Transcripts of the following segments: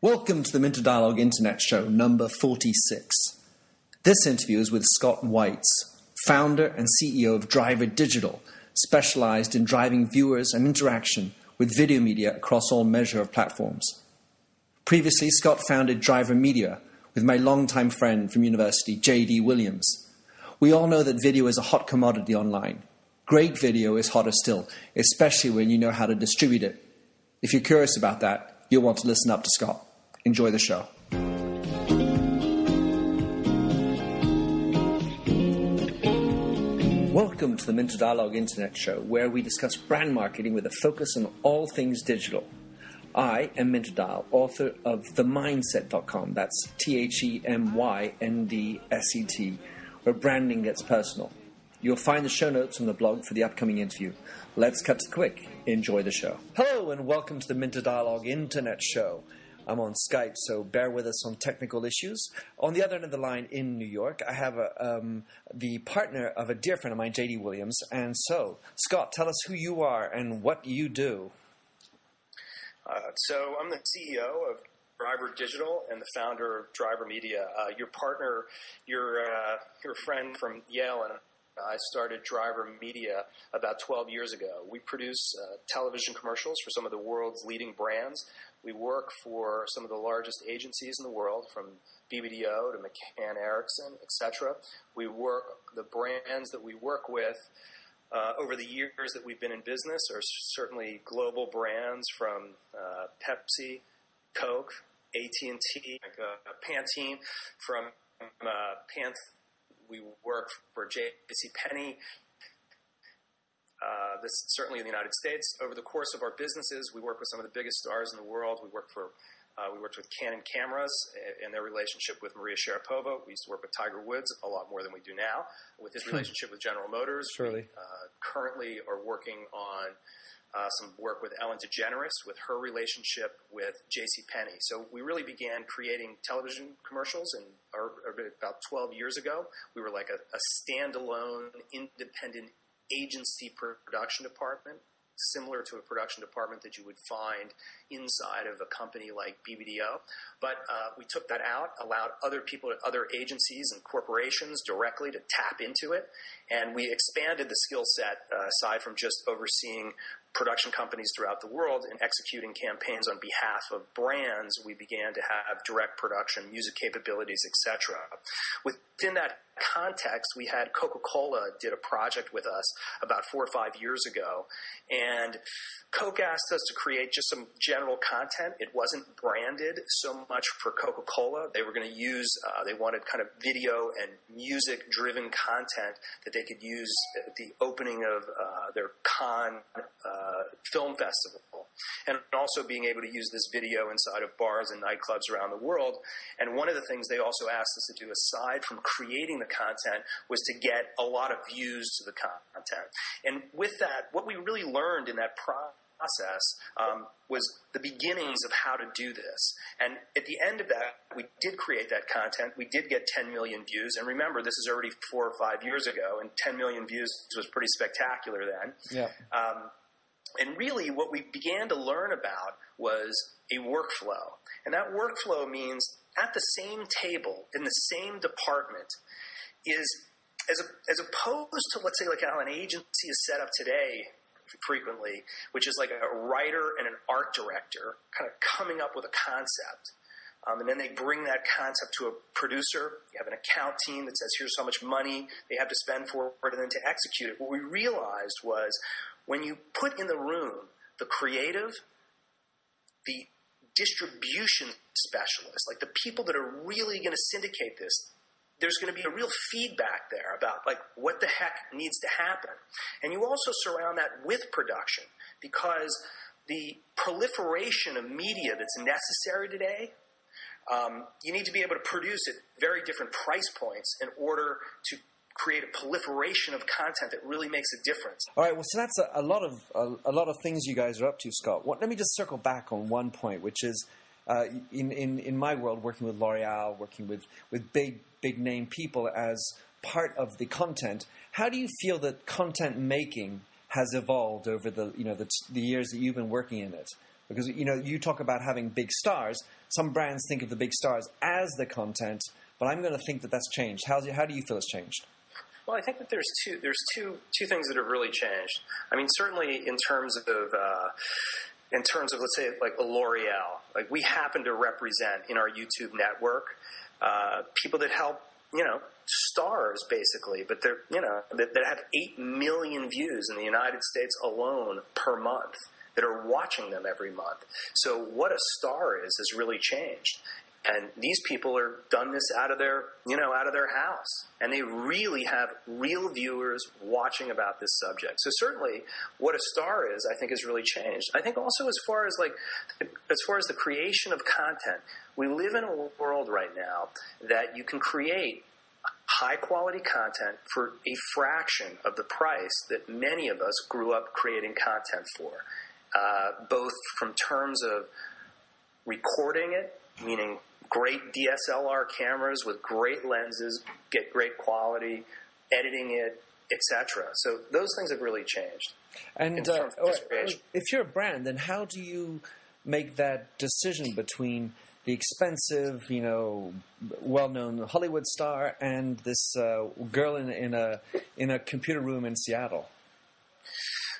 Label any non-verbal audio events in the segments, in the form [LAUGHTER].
Welcome to the Minter Dialogue Internet Show, number 46. This interview is with Scott Weitz, founder and CEO of Driver Digital, specialized in driving viewers and interaction with video media across all measure of platforms. Previously, Scott founded Driver Media with my longtime friend from university, J.D. Williams. We all know that video is a hot commodity online. Great video is hotter still, especially when you know how to distribute it. If you're curious about that, you'll want to listen up to Scott. Enjoy the show. Welcome to the Minter Dialogue Internet Show, where we discuss brand marketing with a focus on all things digital. I am Minter Dial, author of TheMyndset.com. That's T H E M Y N D S E T, where branding gets personal. You'll find the show notes on the blog for the upcoming interview. Let's cut to the quick. Enjoy the show. Hello, and welcome to the Minter Dialogue Internet Show. I'm on Skype, so bear with us on technical issues. On the other end of the line in New York, I have a, um, the partner of a dear friend of mine, JD Williams. And so, Scott, tell us who you are and what you do. Uh, so, I'm the CEO of Driver Digital and the founder of Driver Media. Uh, your partner, your uh, your friend from Yale and I started Driver Media about 12 years ago. We produce uh, television commercials for some of the world's leading brands. We work for some of the largest agencies in the world, from BBDO to McCann Erickson, etc. We work the brands that we work with. Uh, over the years that we've been in business are certainly global brands from uh, Pepsi, Coke, AT&T, uh, Pantene, from uh, Pant we work for J.C. Penney. Uh, this certainly in the United States. Over the course of our businesses, we work with some of the biggest stars in the world. We work for uh, we worked with Canon Cameras and their relationship with Maria Sharapova. We used to work with Tiger Woods a lot more than we do now. With his relationship with General Motors, Surely. we uh, currently are working on uh, some work with Ellen DeGeneres with her relationship with J.C. Penney. So we really began creating television commercials and about 12 years ago. We were like a, a standalone, independent agency production department similar to a production department that you would find inside of a company like BBDO. But uh, we took that out, allowed other people, at other agencies and corporations directly to tap into it, and we expanded the skill set uh, aside from just overseeing production companies throughout the world and executing campaigns on behalf of brands, we began to have direct production, music capabilities, etc. Within that context, we had Coca Cola did a project with us about four or five years ago, and Coke asked us to create just some general content. It wasn't branded so much for Coca Cola. They were going to use, uh, they wanted kind of video and music driven content that they could use at the opening of uh, their Cannes uh, Film Festival. And also being able to use this video inside of bars and nightclubs around the world. And one of the things they also asked us to do, aside from creating the content, was to get a lot of views to the content. And with that, what we really learned in that process um, was the beginnings of how to do this. And at the end of that, we did create that content. We did get 10 million views. And remember, this is already four or five years ago, and 10 million views was pretty spectacular then. Yeah. Um, and really, what we began to learn about was a workflow. And that workflow means at the same table, in the same department, is as, a, as opposed to, let's say, like how an agency is set up today frequently, which is like a writer and an art director kind of coming up with a concept. Um, and then they bring that concept to a producer. You have an account team that says, here's how much money they have to spend for it, and then to execute it. What we realized was when you put in the room the creative, the distribution specialists, like the people that are really going to syndicate this, there's going to be a real feedback there about like what the heck needs to happen. And you also surround that with production because the proliferation of media that's necessary today, um, you need to be able to produce at very different price points in order to create a proliferation of content that really makes a difference. All right, well, so that's a, a lot of a, a, lot of things you guys are up to, Scott. What, let me just circle back on one point, which is uh, in, in, in my world, working with L'Oreal, working with, with big, big name people as part of the content, how do you feel that content making has evolved over the, you know, the, the years that you've been working in it? Because you know, you talk about having big stars. Some brands think of the big stars as the content, but I'm going to think that that's changed. How's, how do you feel it's changed? Well, I think that there's two there's two two things that have really changed. I mean, certainly in terms of uh, in terms of let's say like L'Oreal, like we happen to represent in our YouTube network uh, people that help you know stars basically, but they're you know that, that have eight million views in the United States alone per month that are watching them every month. So what a star is has really changed. And these people are done this out of their, you know, out of their house, and they really have real viewers watching about this subject. So certainly, what a star is, I think, has really changed. I think also as far as like, as far as the creation of content, we live in a world right now that you can create high quality content for a fraction of the price that many of us grew up creating content for, uh, both from terms of recording it, meaning great DSLR cameras with great lenses, get great quality, editing it, etc. So those things have really changed. And uh, if you're a brand, then how do you make that decision between the expensive, you know, well-known Hollywood star and this uh, girl in, in a in a computer room in Seattle?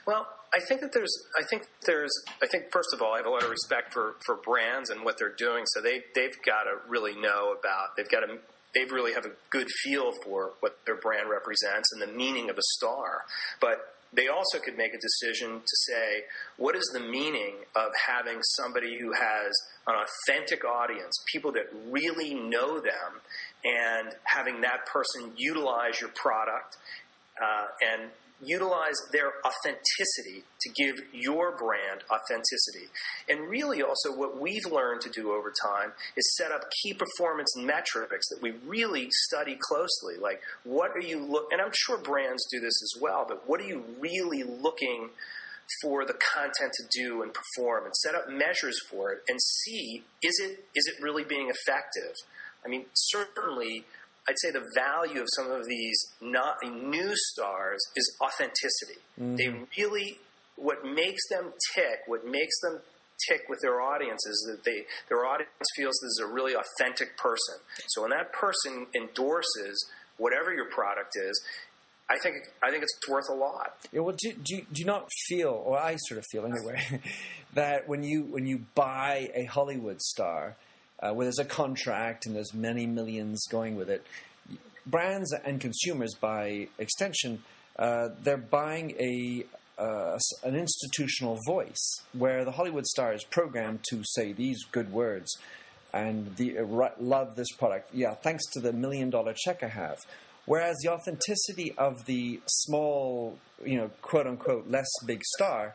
Well, I think that there's, I think there's, I think first of all, I have a lot of respect for, for brands and what they're doing. So they they've got to really know about, they've got to, they really have a good feel for what their brand represents and the meaning of a star. But they also could make a decision to say, what is the meaning of having somebody who has an authentic audience, people that really know them, and having that person utilize your product uh, and utilize their authenticity to give your brand authenticity. And really, also, what we've learned to do over time is set up key performance metrics that we really study closely. Like, what are you look? And I'm sure brands do this as well. But what are you really looking? for the content to do and perform and set up measures for it and see is it is it really being effective i mean certainly I'd say the value of some of these not new stars is authenticity. Mm-hmm. They really what makes them tick, what makes them tick with their audience is that they their audience feels this is a really authentic person. So when that person endorses whatever your product is, I think I think it's worth a lot. Yeah, well, do, do, do you not feel, or I sort of feel anyway, [LAUGHS] that when you when you buy a Hollywood star, uh, where there's a contract and there's many millions going with it, brands and consumers, by extension, uh, they're buying a uh, an institutional voice where the Hollywood star is programmed to say these good words and the, uh, love this product. Yeah, thanks to the million dollar check I have. Whereas the authenticity of the small, you know, quote unquote, less big star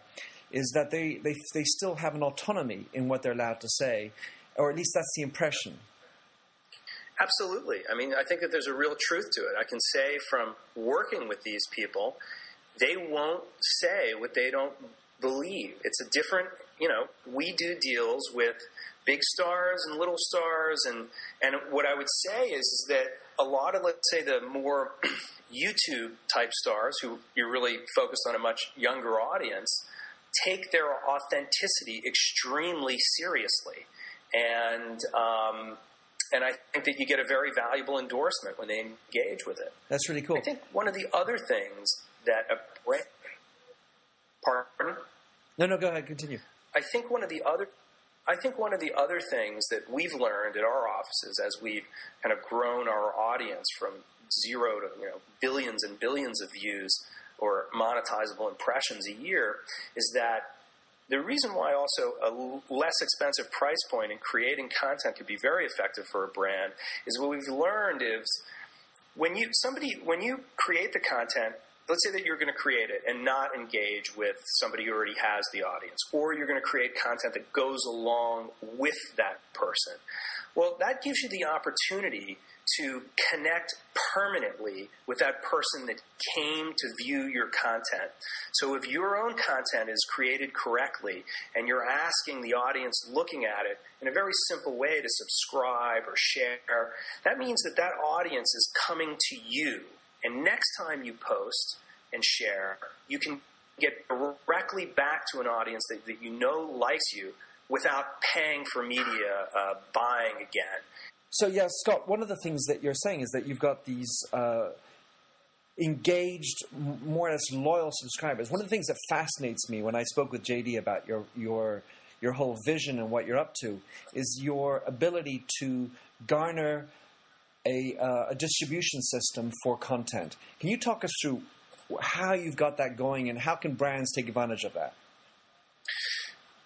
is that they, they, they still have an autonomy in what they're allowed to say or at least that's the impression. Absolutely. I mean, I think that there's a real truth to it. I can say from working with these people, they won't say what they don't believe. It's a different, you know, we do deals with big stars and little stars and and what I would say is, is that a lot of let's say the more [CLEARS THROAT] YouTube type stars who you're really focused on a much younger audience take their authenticity extremely seriously and um, and I think that you get a very valuable endorsement when they engage with it. That's really cool. I think one of the other things that a brand, pardon? No, no, go ahead, continue. I think one of the other I think one of the other things that we've learned at our offices as we've kind of grown our audience from zero to you know billions and billions of views or monetizable impressions a year is that the reason why also a less expensive price point in creating content could be very effective for a brand is what we've learned is when you somebody when you create the content let's say that you're going to create it and not engage with somebody who already has the audience or you're going to create content that goes along with that person. Well that gives you the opportunity to connect permanently with that person that came to view your content. So if your own content is created correctly and you're asking the audience looking at it in a very simple way to subscribe or share, that means that that audience is coming to you. And next time you post and share, you can get directly back to an audience that, that you know likes you without paying for media uh, buying again. So, yeah, Scott, one of the things that you're saying is that you've got these uh, engaged, more or less loyal subscribers. One of the things that fascinates me when I spoke with JD about your, your, your whole vision and what you're up to is your ability to garner a, uh, a distribution system for content. Can you talk us through how you've got that going and how can brands take advantage of that?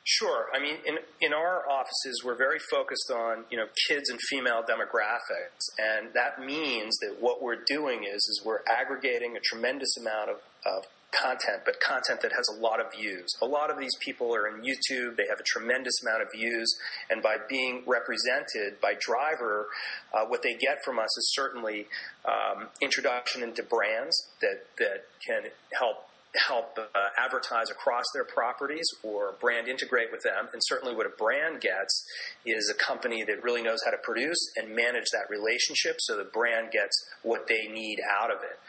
Sure. I mean, in in our offices, we're very focused on you know kids and female demographics, and that means that what we're doing is is we're aggregating a tremendous amount of, of content, but content that has a lot of views. A lot of these people are in YouTube. They have a tremendous amount of views, and by being represented by Driver, uh, what they get from us is certainly um, introduction into brands that that can help help uh, advertise across their properties or brand integrate with them. And certainly, what a brand gets is a company that really knows how to produce and manage that relationship so the brand gets what they need out of it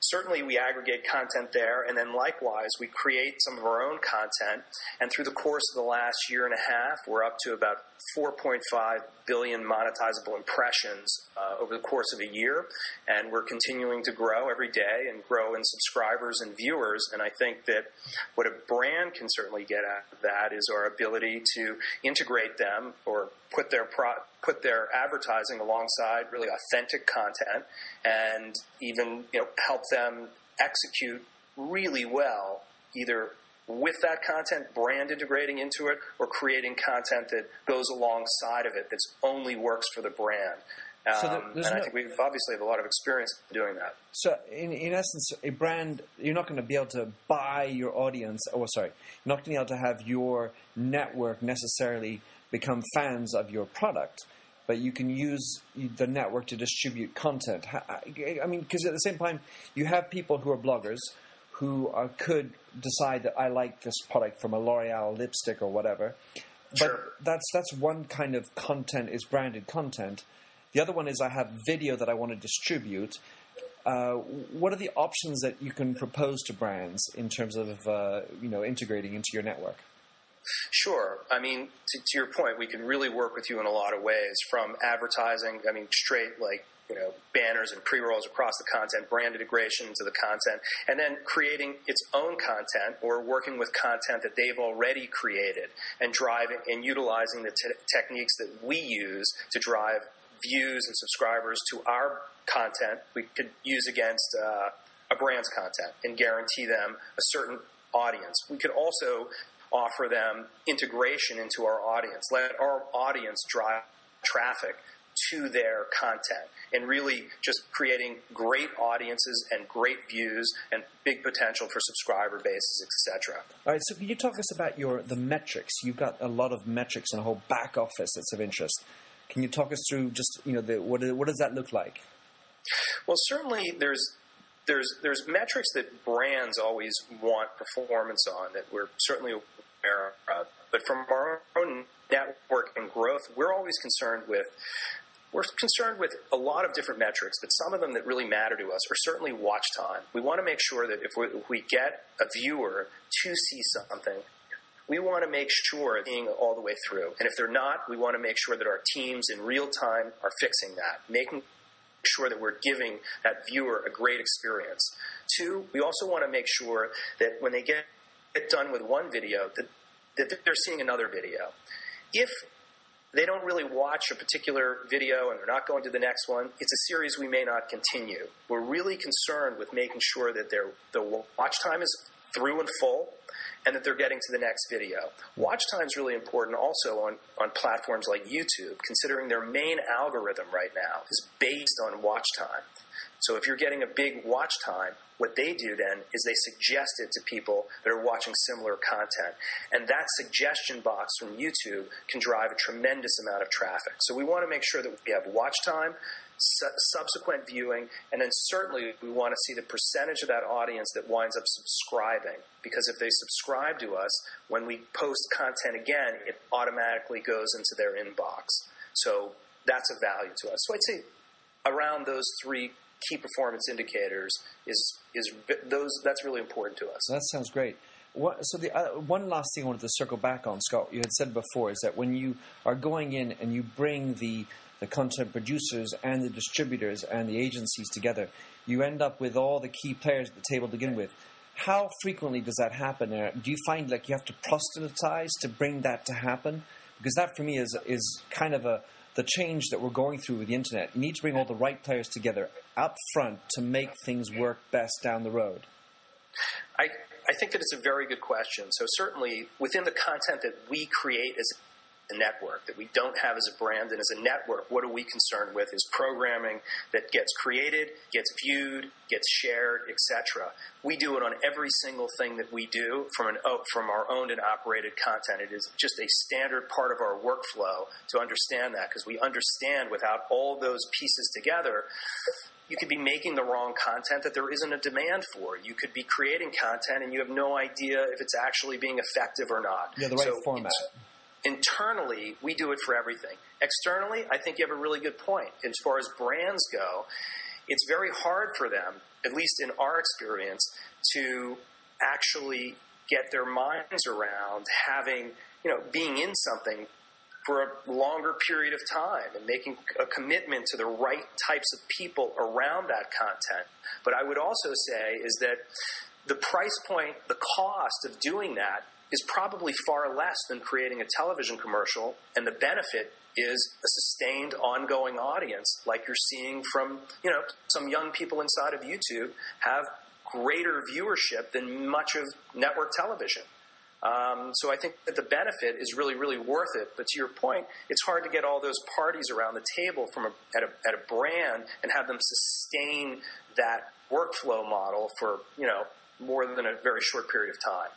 certainly we aggregate content there, and then likewise we create some of our own content. And through the course of the last year and a half, we're up to about 4.5 billion monetizable impressions uh, over the course of a year, and we're continuing to grow every day and grow in subscribers and viewers. And I think that what a brand can certainly get at that is our ability to integrate them or put their pro- put their advertising alongside really authentic content and even you know help them execute really well either with that content, brand integrating into it, or creating content that goes alongside of it that only works for the brand. Um, so and no, I think we obviously have a lot of experience doing that. So, in, in essence, a brand, you're not going to be able to buy your audience, or sorry, you're not going to be able to have your network necessarily become fans of your product, but you can use the network to distribute content. I mean, because at the same time, you have people who are bloggers who are, could decide that I like this product from a L'Oreal lipstick or whatever. But sure. that's that's one kind of content is branded content. The other one is I have video that I want to distribute. Uh, what are the options that you can propose to brands in terms of uh, you know integrating into your network? Sure. I mean, to, to, your point, we can really work with you in a lot of ways from advertising, I mean, straight like, you know, banners and pre rolls across the content, brand integration into the content, and then creating its own content or working with content that they've already created and driving and utilizing the t- techniques that we use to drive views and subscribers to our content. We could use against uh, a brand's content and guarantee them a certain audience. We could also offer them integration into our audience. Let our audience drive traffic to their content and really just creating great audiences and great views and big potential for subscriber bases, etc. All right, so can you talk us about your the metrics? You've got a lot of metrics and a whole back office that's of interest. Can you talk us through just you know the, what what does that look like? Well, certainly there's there's there's metrics that brands always want performance on that we're certainly of. But from our own network and growth, we're always concerned with we're concerned with a lot of different metrics, but some of them that really matter to us are certainly watch time. We want to make sure that if we, if we get a viewer to see something, we want to make sure seeing all the way through. And if they're not, we want to make sure that our teams in real time are fixing that, making sure that we're giving that viewer a great experience. Two, we also want to make sure that when they get, get done with one video, that, that they're seeing another video. If they don't really watch a particular video and they're not going to the next one, it's a series we may not continue. We're really concerned with making sure that their the watch time is through and full and that they're getting to the next video. Watch time is really important also on, on platforms like YouTube, considering their main algorithm right now is based on watch time. So if you're getting a big watch time, what they do then is they suggest it to people that are watching similar content. And that suggestion box from YouTube can drive a tremendous amount of traffic. So we want to make sure that we have watch time, su- subsequent viewing, and then certainly we want to see the percentage of that audience that winds up subscribing. Because if they subscribe to us, when we post content again, it automatically goes into their inbox. So that's a value to us. So I'd say around those three key performance indicators is is those that's really important to us. That sounds great. What, so the uh, one last thing I wanted to circle back on, Scott, you had said before is that when you are going in and you bring the the content producers and the distributors and the agencies together, you end up with all the key players at the table to begin with. How frequently does that happen? Uh, do you find like you have to proselytize to bring that to happen? Because that for me is is kind of a the change that we're going through with the internet. You need to bring all the right players together up front to make things work best down the road. I I think that it's a very good question. So certainly within the content that we create as a network that we don't have as a brand and as a network, what are we concerned with is programming that gets created, gets viewed, gets shared, etc. We do it on every single thing that we do from an oh, from our owned and operated content. It is just a standard part of our workflow to understand that because we understand without all those pieces together you could be making the wrong content that there isn't a demand for. You could be creating content and you have no idea if it's actually being effective or not. Yeah, the right so format. Internally, we do it for everything. Externally, I think you have a really good point. As far as brands go, it's very hard for them, at least in our experience, to actually get their minds around having, you know, being in something for a longer period of time and making a commitment to the right types of people around that content. But I would also say is that the price point, the cost of doing that is probably far less than creating a television commercial, and the benefit is a sustained ongoing audience like you're seeing from you know some young people inside of youtube have greater viewership than much of network television um, so I think that the benefit is really, really worth it. But to your point, it's hard to get all those parties around the table from a, at, a, at a brand and have them sustain that workflow model for you know more than a very short period of time.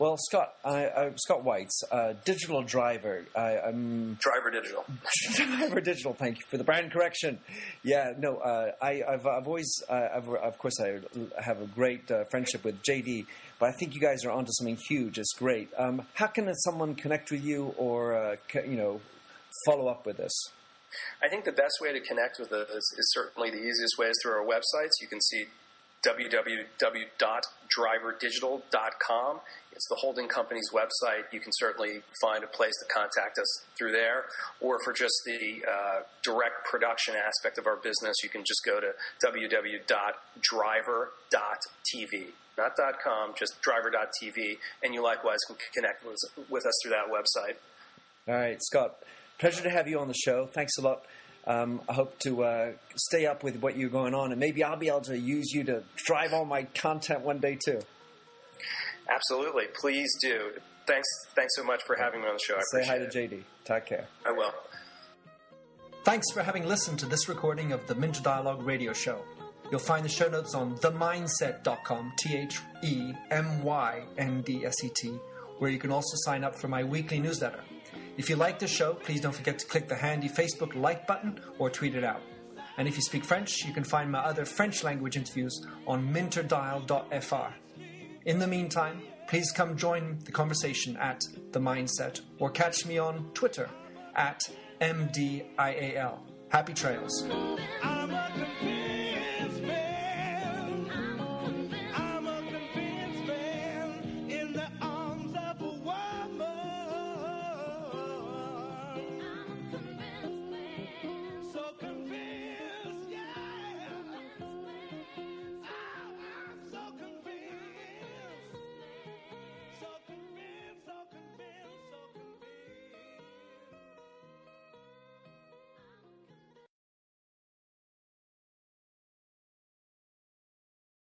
Well, Scott, I, I, Scott Weitz uh, digital driver. I, am driver digital. [LAUGHS] driver digital. Thank you for the brand correction. Yeah, no, uh, I, have I've always, uh, I've, of course, I have a great uh, friendship with JD, but I think you guys are onto something huge. It's great. Um, how can someone connect with you, or uh, you know, follow up with this? I think the best way to connect with us is certainly the easiest way is through our websites. You can see www.driverdigital.com. It's the holding company's website. You can certainly find a place to contact us through there. Or for just the uh, direct production aspect of our business, you can just go to www.driver.tv. Not .com, just driver.tv. And you likewise can connect with, with us through that website. All right, Scott. Pleasure to have you on the show. Thanks a lot. Um, I hope to uh, stay up with what you're going on, and maybe I'll be able to use you to drive all my content one day too. Absolutely, please do. Thanks, thanks so much for having me on the show. I Say hi to JD. Take care. I will. Thanks for having listened to this recording of the Minter Dialogue radio show. You'll find the show notes on themyndset.com, T H E M Y N D S E T, where you can also sign up for my weekly newsletter. If you like the show, please don't forget to click the handy Facebook like button or tweet it out. And if you speak French, you can find my other French language interviews on minterdial.fr. In the meantime, please come join the conversation at The Myndset or catch me on Twitter at MDIAL. Happy trails.